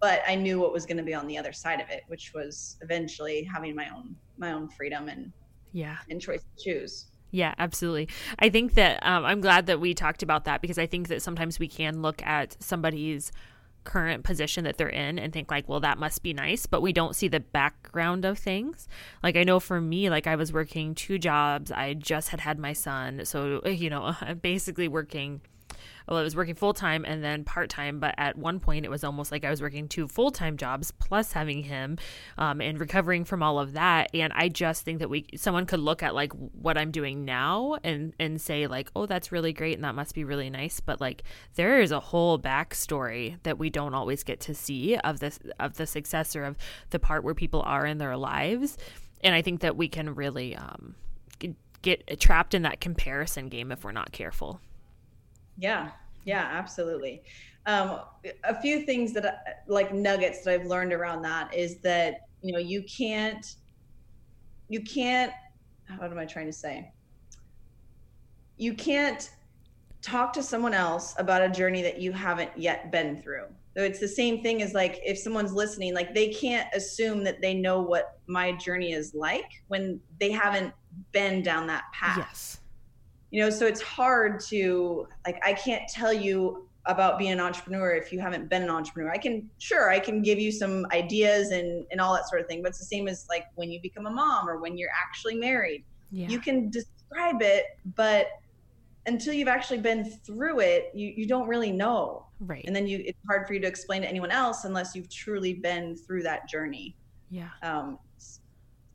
but I knew what was going to be on the other side of it, which was eventually having my own my own freedom and yeah. and choice to choose. Yeah, absolutely. I think that um, I'm glad that we talked about that because I think that sometimes we can look at somebody's current position that they're in and think like well that must be nice but we don't see the background of things. Like i know for me like i was working two jobs. I just had had my son. So you know basically working well, I was working full time and then part time, but at one point it was almost like I was working two full time jobs plus having him um, and recovering from all of that. And I just think that we someone could look at like what I'm doing now and and say like, oh, that's really great and that must be really nice. But like there is a whole backstory that we don't always get to see of this of the success or of the part where people are in their lives. And I think that we can really um, get trapped in that comparison game if we're not careful. Yeah, yeah, absolutely. Um, a few things that like nuggets that I've learned around that is that you know you can't you can't what am I trying to say? You can't talk to someone else about a journey that you haven't yet been through. So it's the same thing as like if someone's listening, like they can't assume that they know what my journey is like when they haven't been down that path. Yes you know so it's hard to like i can't tell you about being an entrepreneur if you haven't been an entrepreneur. I can sure i can give you some ideas and and all that sort of thing but it's the same as like when you become a mom or when you're actually married. Yeah. you can describe it but until you've actually been through it you, you don't really know. Right. And then you it's hard for you to explain to anyone else unless you've truly been through that journey. Yeah. Um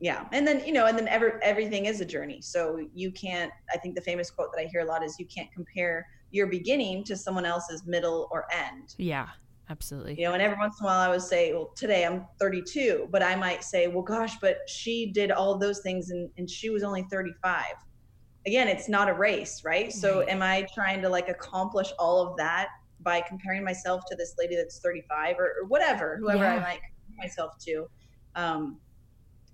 yeah and then you know and then every, everything is a journey. So you can't i think the famous quote that i hear a lot is you can't compare your beginning to someone else's middle or end. Yeah absolutely. You know and every once in a while i would say well today i'm 32 but i might say well gosh but she did all those things and, and she was only 35 again it's not a race right? So am i trying to like accomplish all of that by comparing myself to this lady that's 35 or, or whatever whoever yeah. i might compare myself to? Um,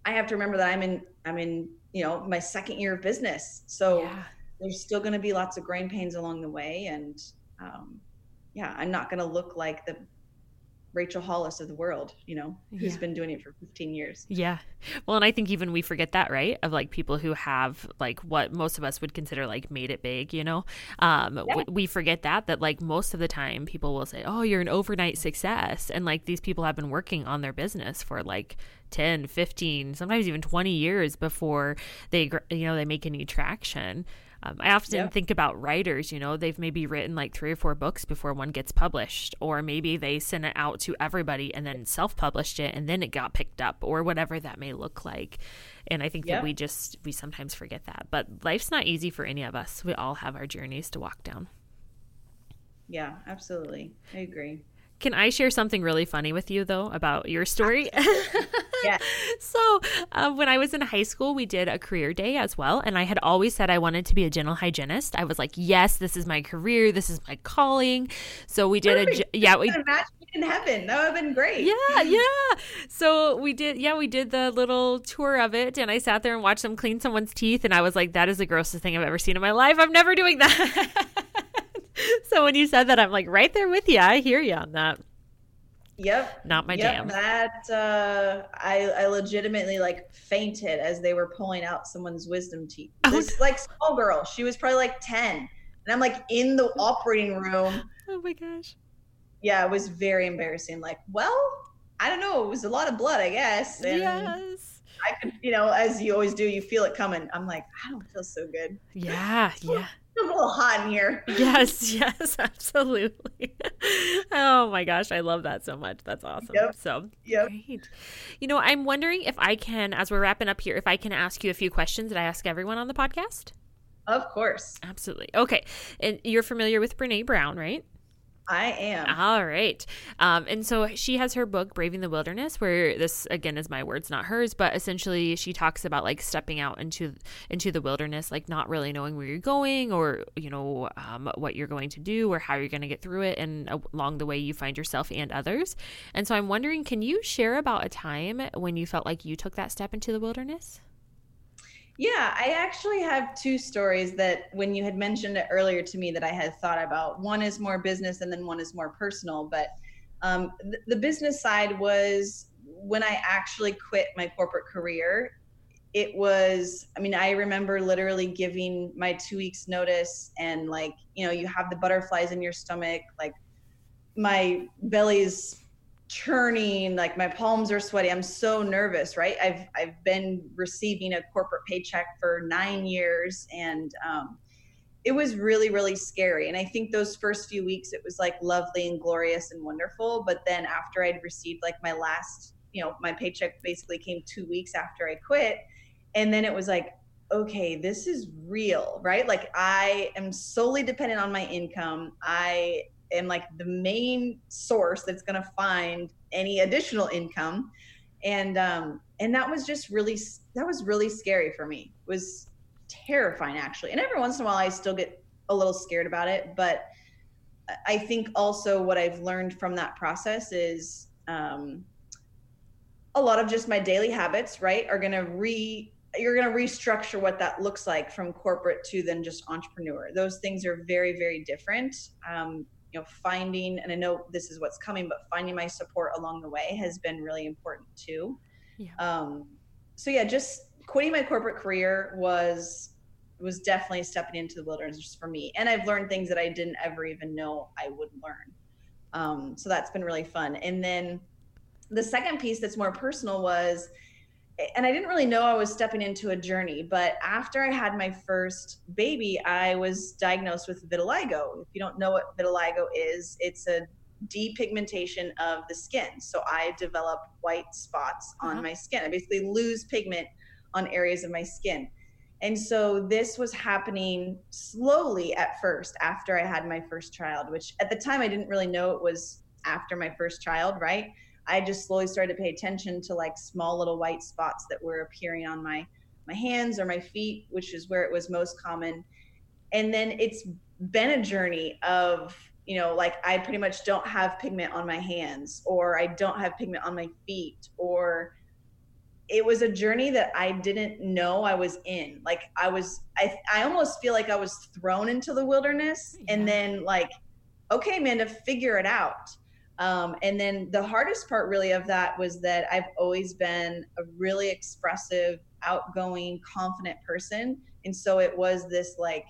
I have to remember that I'm in I'm in you know my second year of business, so yeah. there's still going to be lots of growing pains along the way, and um, yeah, I'm not going to look like the Rachel Hollis of the world, you know, who's yeah. been doing it for 15 years. Yeah. Well, and I think even we forget that, right? Of like people who have like what most of us would consider like made it big, you know? Um, yeah. w- we forget that, that like most of the time people will say, oh, you're an overnight success. And like these people have been working on their business for like 10, 15, sometimes even 20 years before they, you know, they make any traction. Um, I often yep. think about writers, you know, they've maybe written like three or four books before one gets published, or maybe they sent it out to everybody and then self published it and then it got picked up, or whatever that may look like. And I think yep. that we just, we sometimes forget that. But life's not easy for any of us. We all have our journeys to walk down. Yeah, absolutely. I agree. Can I share something really funny with you though about your story? yeah. so uh, when I was in high school, we did a career day as well, and I had always said I wanted to be a dental hygienist. I was like, yes, this is my career, this is my calling. So we did Perfect. a yeah. We in heaven. That would have been great. Yeah, yeah. So we did, yeah, we did the little tour of it, and I sat there and watched them clean someone's teeth, and I was like, that is the grossest thing I've ever seen in my life. I'm never doing that. so when you said that, I'm like right there with you. I hear you on that. Yep. Not my yep, jam. That uh, I I legitimately like fainted as they were pulling out someone's wisdom teeth. Oh, this like small girl. She was probably like 10. And I'm like in the operating room. Oh my gosh. Yeah, it was very embarrassing. Like, well, I don't know. It was a lot of blood, I guess. And yes. I could, you know, as you always do, you feel it coming. I'm like, I don't feel so good. Yeah, yeah a little hot in here. yes, yes, absolutely. oh my gosh, I love that so much. That's awesome. Yep. So, yep. Great. You know, I'm wondering if I can, as we're wrapping up here, if I can ask you a few questions that I ask everyone on the podcast. Of course. Absolutely. Okay. And you're familiar with Brene Brown, right? I am. All right. Um, and so she has her book, Braving the Wilderness, where this again is my words, not hers, but essentially she talks about like stepping out into into the wilderness, like not really knowing where you're going or you know um, what you're going to do or how you're going to get through it, and along the way you find yourself and others. And so I'm wondering, can you share about a time when you felt like you took that step into the wilderness? Yeah, I actually have two stories that when you had mentioned it earlier to me that I had thought about. One is more business and then one is more personal. But um, th- the business side was when I actually quit my corporate career. It was, I mean, I remember literally giving my two weeks notice and like, you know, you have the butterflies in your stomach, like my belly's churning like my palms are sweaty. I'm so nervous right? I've i've been receiving a corporate paycheck for nine years and um, it was really really scary. And i think those first few weeks it was like lovely and glorious and wonderful. But then after i'd received like my last you know my paycheck basically came two weeks after i quit. And then it was like okay this is real right? Like i am solely dependent on my income. I am like the main source that's going to find any additional income. And um and that was just really that was really scary for me. It was terrifying actually. And every once in a while i still get a little scared about it. But i think also what i've learned from that process is um a lot of just my daily habits right are going to re you're going to restructure what that looks like from corporate to then just entrepreneur. Those things are very very different. Um, you know finding and i know this is what's coming but finding my support along the way has been really important too. Yeah. um so yeah just quitting my corporate career was was definitely stepping into the wilderness for me. And i've learned things that i didn't ever even know i would learn. Um so that's been really fun. And then the second piece that's more personal was and I didn't really know I was stepping into a journey, but after I had my first baby, I was diagnosed with vitiligo. If you don't know what vitiligo is, it's a depigmentation of the skin. So I develop white spots on uh-huh. my skin. I basically lose pigment on areas of my skin. And so this was happening slowly at first after I had my first child, which at the time I didn't really know it was after my first child, right? I just slowly started to pay attention to like small little white spots that were appearing on my my hands or my feet, which is where it was most common. And then it's been a journey of, you know, like I pretty much don't have pigment on my hands or I don't have pigment on my feet or it was a journey that I didn't know I was in. Like I was I I almost feel like I was thrown into the wilderness yeah. and then like okay, Amanda, figure it out. Um, and then the hardest part, really, of that was that I've always been a really expressive, outgoing, confident person. And so it was this like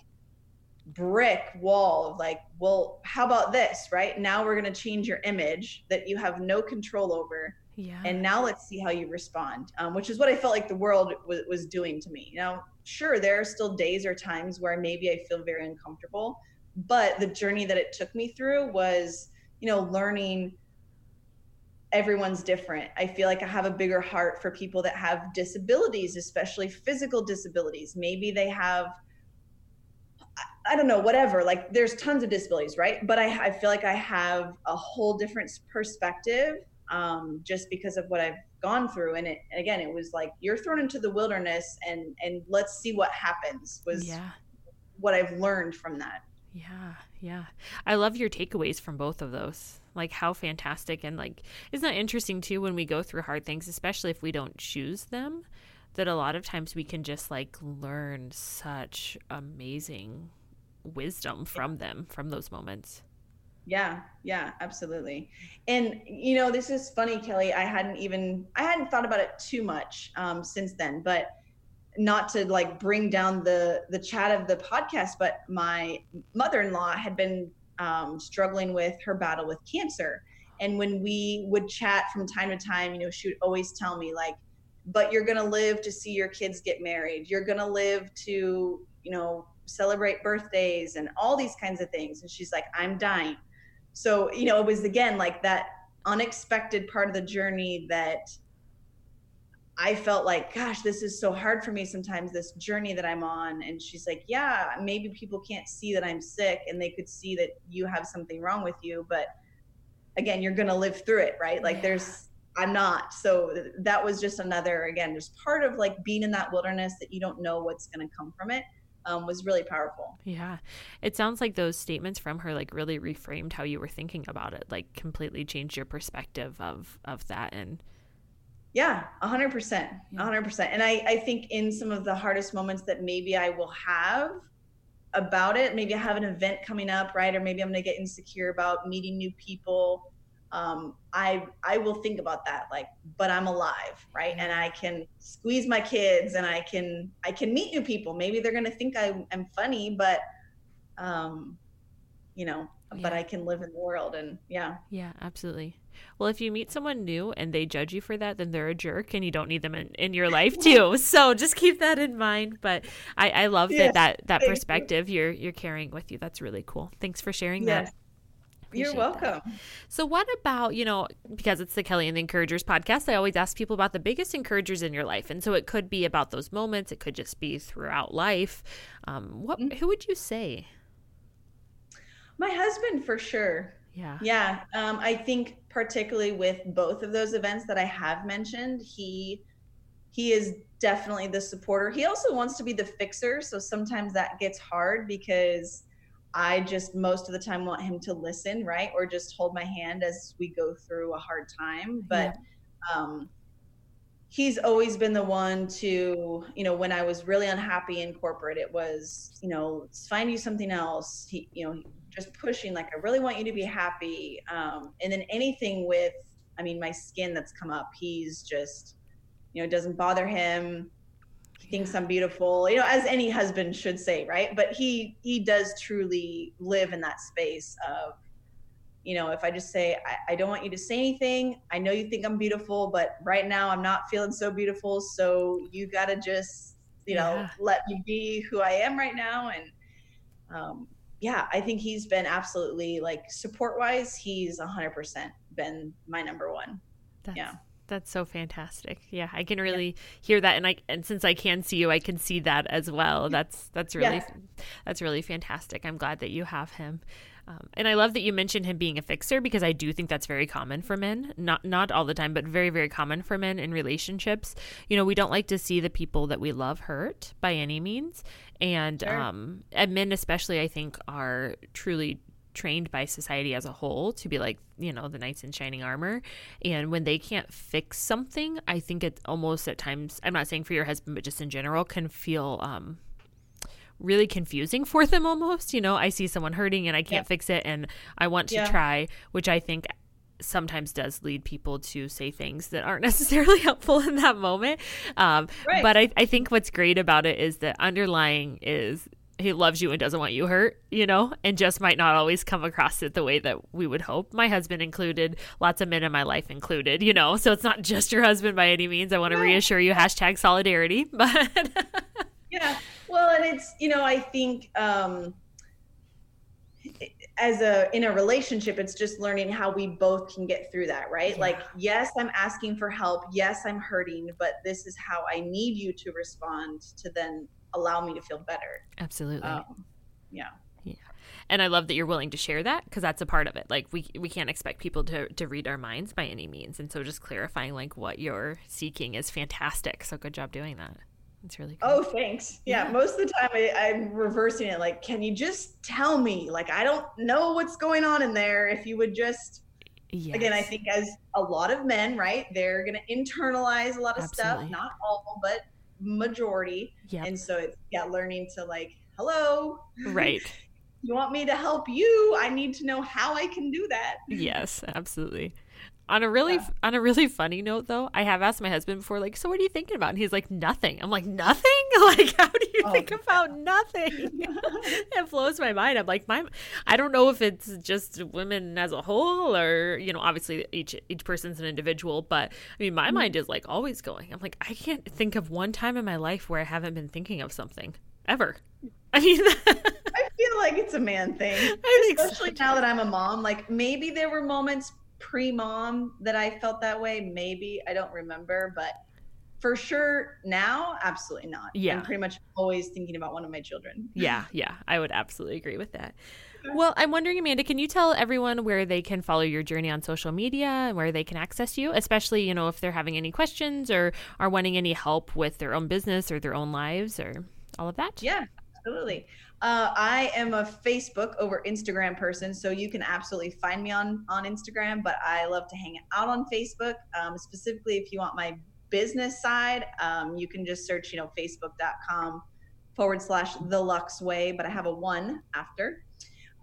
brick wall of like, well, how about this, right? Now we're going to change your image that you have no control over. Yeah. And now let's see how you respond, um, which is what I felt like the world was, was doing to me. You know, sure, there are still days or times where maybe I feel very uncomfortable, but the journey that it took me through was, you know, learning everyone's different. I feel like I have a bigger heart for people that have disabilities, especially physical disabilities. Maybe they have, I don't know, whatever. Like there's tons of disabilities, right? But I, I feel like I have a whole different perspective um, just because of what I've gone through. And it, and again, it was like you're thrown into the wilderness, and and let's see what happens. Was yeah. what I've learned from that. Yeah, yeah. I love your takeaways from both of those. Like how fantastic and like isn't that interesting too when we go through hard things, especially if we don't choose them, that a lot of times we can just like learn such amazing wisdom from them from those moments. Yeah, yeah, absolutely. And you know, this is funny, Kelly. I hadn't even I hadn't thought about it too much um, since then, but not to like bring down the the chat of the podcast, but my mother-in-law had been um, struggling with her battle with cancer, and when we would chat from time to time, you know, she would always tell me like, "But you're gonna live to see your kids get married. You're gonna live to, you know." celebrate birthdays and all these kinds of things and she's like i'm dying so you know it was again like that unexpected part of the journey that I felt like, gosh, this is so hard for me sometimes, this journey that I'm on. And she's like, yeah, maybe people can't see that I'm sick and they could see that you have something wrong with you. But again, you're going to live through it, right? Like, yeah. there's, I'm not. So that was just another, again, just part of like being in that wilderness that you don't know what's going to come from it. Um, was really powerful. Yeah. It sounds like those statements from her like really reframed how you were thinking about it, like completely changed your perspective of of that and yeah, a hundred percent, a hundred percent. And I, I think in some of the hardest moments that maybe I will have about it, maybe I have an event coming up, right? Or maybe I'm going to get insecure about meeting new people. Um, I, I will think about that, like, but I'm alive, right? And I can squeeze my kids and I can, I can meet new people. Maybe they're going to think I am funny, but, um, you know, yeah. but I can live in the world and yeah. Yeah, absolutely. Well, if you meet someone new and they judge you for that, then they're a jerk and you don't need them in, in your life too. So just keep that in mind. But I, I love that that, that perspective you. are you're, you're carrying with you. That's really cool. Thanks for sharing yes. that. Appreciate You're welcome. That. So, what about, you know, because it's the Kelly and the Encouragers podcast, I always ask people about the biggest encouragers in your life. And so it could be about those moments, it could just be throughout life. Um, what, mm-hmm. Who would you say? My husband, for sure. Yeah. Yeah. Um, I think particularly with both of those events that I have mentioned, he he is definitely the supporter. He also wants to be the fixer, so sometimes that gets hard because I just most of the time want him to listen, right? Or just hold my hand as we go through a hard time. But yeah. um he's always been the one to, you know, when I was really unhappy in corporate, it was, you know, find you something else. He, you know, just pushing like i really want you to be happy um, and then anything with i mean my skin that's come up he's just you know it doesn't bother him. He thinks i'm beautiful you know as any husband should say right? But he he does truly live in that space of you know if i just say I, I don't want you to say anything. I know you think i'm beautiful but right now i'm not feeling so beautiful so you gotta just you know yeah. let me be who i am right now. And um, yeah, I think he's been absolutely like support wise, he's 100% been my number one. That's, yeah. That's so fantastic. Yeah, I can really yeah. hear that and I and since I can see you, I can see that as well. That's that's really yeah. that's really fantastic. I'm glad that you have him. Um, and I love that you mentioned him being a fixer because I do think that's very common for men. Not not all the time, but very very common for men in relationships. You know, we don't like to see the people that we love hurt by any means, and sure. um, and men especially, I think, are truly trained by society as a whole to be like you know the knights in shining armor and when they can't fix something i think it almost at times i'm not saying for your husband but just in general can feel um really confusing for them almost. You know, I see someone hurting and I can't yeah. fix it and I want to yeah. try, which I think sometimes does lead people to say things that aren't necessarily helpful in that moment. Um, right. But I, I think what's great about it is that underlying is he loves you and doesn't want you hurt, you know, and just might not always come across it the way that we would hope. My husband included, lots of men in my life included, you know, so it's not just your husband by any means. I want to reassure you, hashtag solidarity. But yeah, well, and it's, you know, I think, um, as a in a relationship it's just learning how we both can get through that right? Yeah. like yes i'm asking for help. Yes i'm hurting but this is how i need you to respond to then allow me to feel better. Absolutely. Um, yeah. Yeah. And i love that you're willing to share that because that's a part of it. Like we we can't expect people to to read our minds by any means. And so just clarifying like what you're seeking is fantastic. So good job doing that it's really cool. Oh, thanks. Yeah, yeah. most of the time I, I'm reversing it. Like, can you just tell me? Like, I don't know what's going on in there. If you would just, yes. again, I think as a lot of men, right, they're going to internalize a lot of Absolutely. stuff. Not all, but majority. Yeah. And so it's yeah, learning to like, hello. Right. you want me to help you? I need to know how I can do that. Yes, absolutely. On a really yeah. on a really funny note though, I have asked my husband before, like, so what are you thinking about? And he's like, nothing. I'm like, nothing? Like, how do you oh, think about nothing? it blows my mind. I'm like, my I don't know if it's just women as a whole or, you know, obviously each each person's an individual, but I mean my mm-hmm. mind is like always going. I'm like, I can't think of one time in my life where I haven't been thinking of something. Ever. I mean I feel like it's a man thing. Especially so. now that I'm a mom. Like maybe there were moments pre mom that I felt that way. Maybe I don't remember, but for sure now, absolutely not. Yeah. I'm pretty much always thinking about one of my children. Yeah, yeah. I would absolutely agree with that. Well, I'm wondering, Amanda, can you tell everyone where they can follow your journey on social media and where they can access you, especially, you know, if they're having any questions or are wanting any help with their own business or their own lives or all of that? Yeah, absolutely. Uh, I am a Facebook over Instagram person, so you can absolutely find me on on Instagram. But I love to hang out on Facebook. Um, specifically, if you want my business side, um, you can just search, you know, facebook.com forward slash the Lux Way. But I have a one after.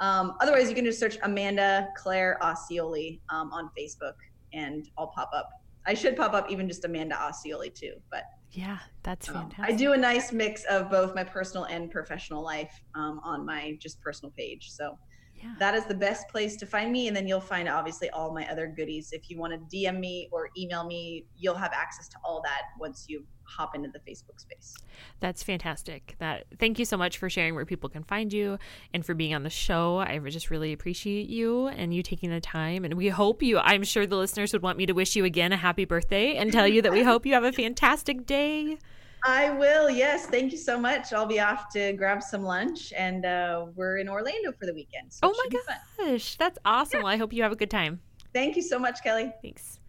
Um, otherwise, you can just search Amanda Claire Osceoli um, on Facebook, and I'll pop up. I should pop up even just Amanda Osceoli too, but yeah, that's fantastic. Um, I do a nice mix of both my personal and professional life um, on my just personal page. So yeah. that is the best place to find me. And then you'll find obviously all my other goodies. If you want to DM me or email me, you'll have access to all that once you hop into the Facebook space. That's fantastic. That thank you so much for sharing where people can find you and for being on the show. I just really appreciate you and you taking the time and we hope you I'm sure the listeners would want me to wish you again a happy birthday and tell you that we hope you have a fantastic day. I will. Yes. Thank you so much. I'll be off to grab some lunch and uh, we're in Orlando for the weekend. So oh my gosh. That's awesome. Yeah. Well, I hope you have a good time. Thank you so much, Kelly. Thanks.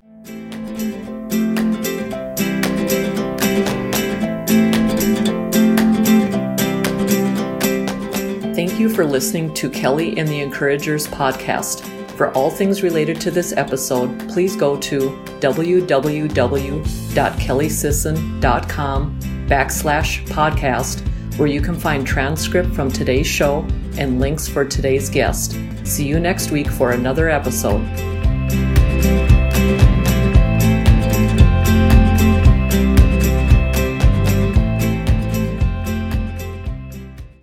Thank you for listening to Kelly and the Encouragers podcast. For all things related to this episode, please go to www.kellysisson.com backslash podcast, where you can find transcript from today's show and links for today's guest. See you next week for another episode.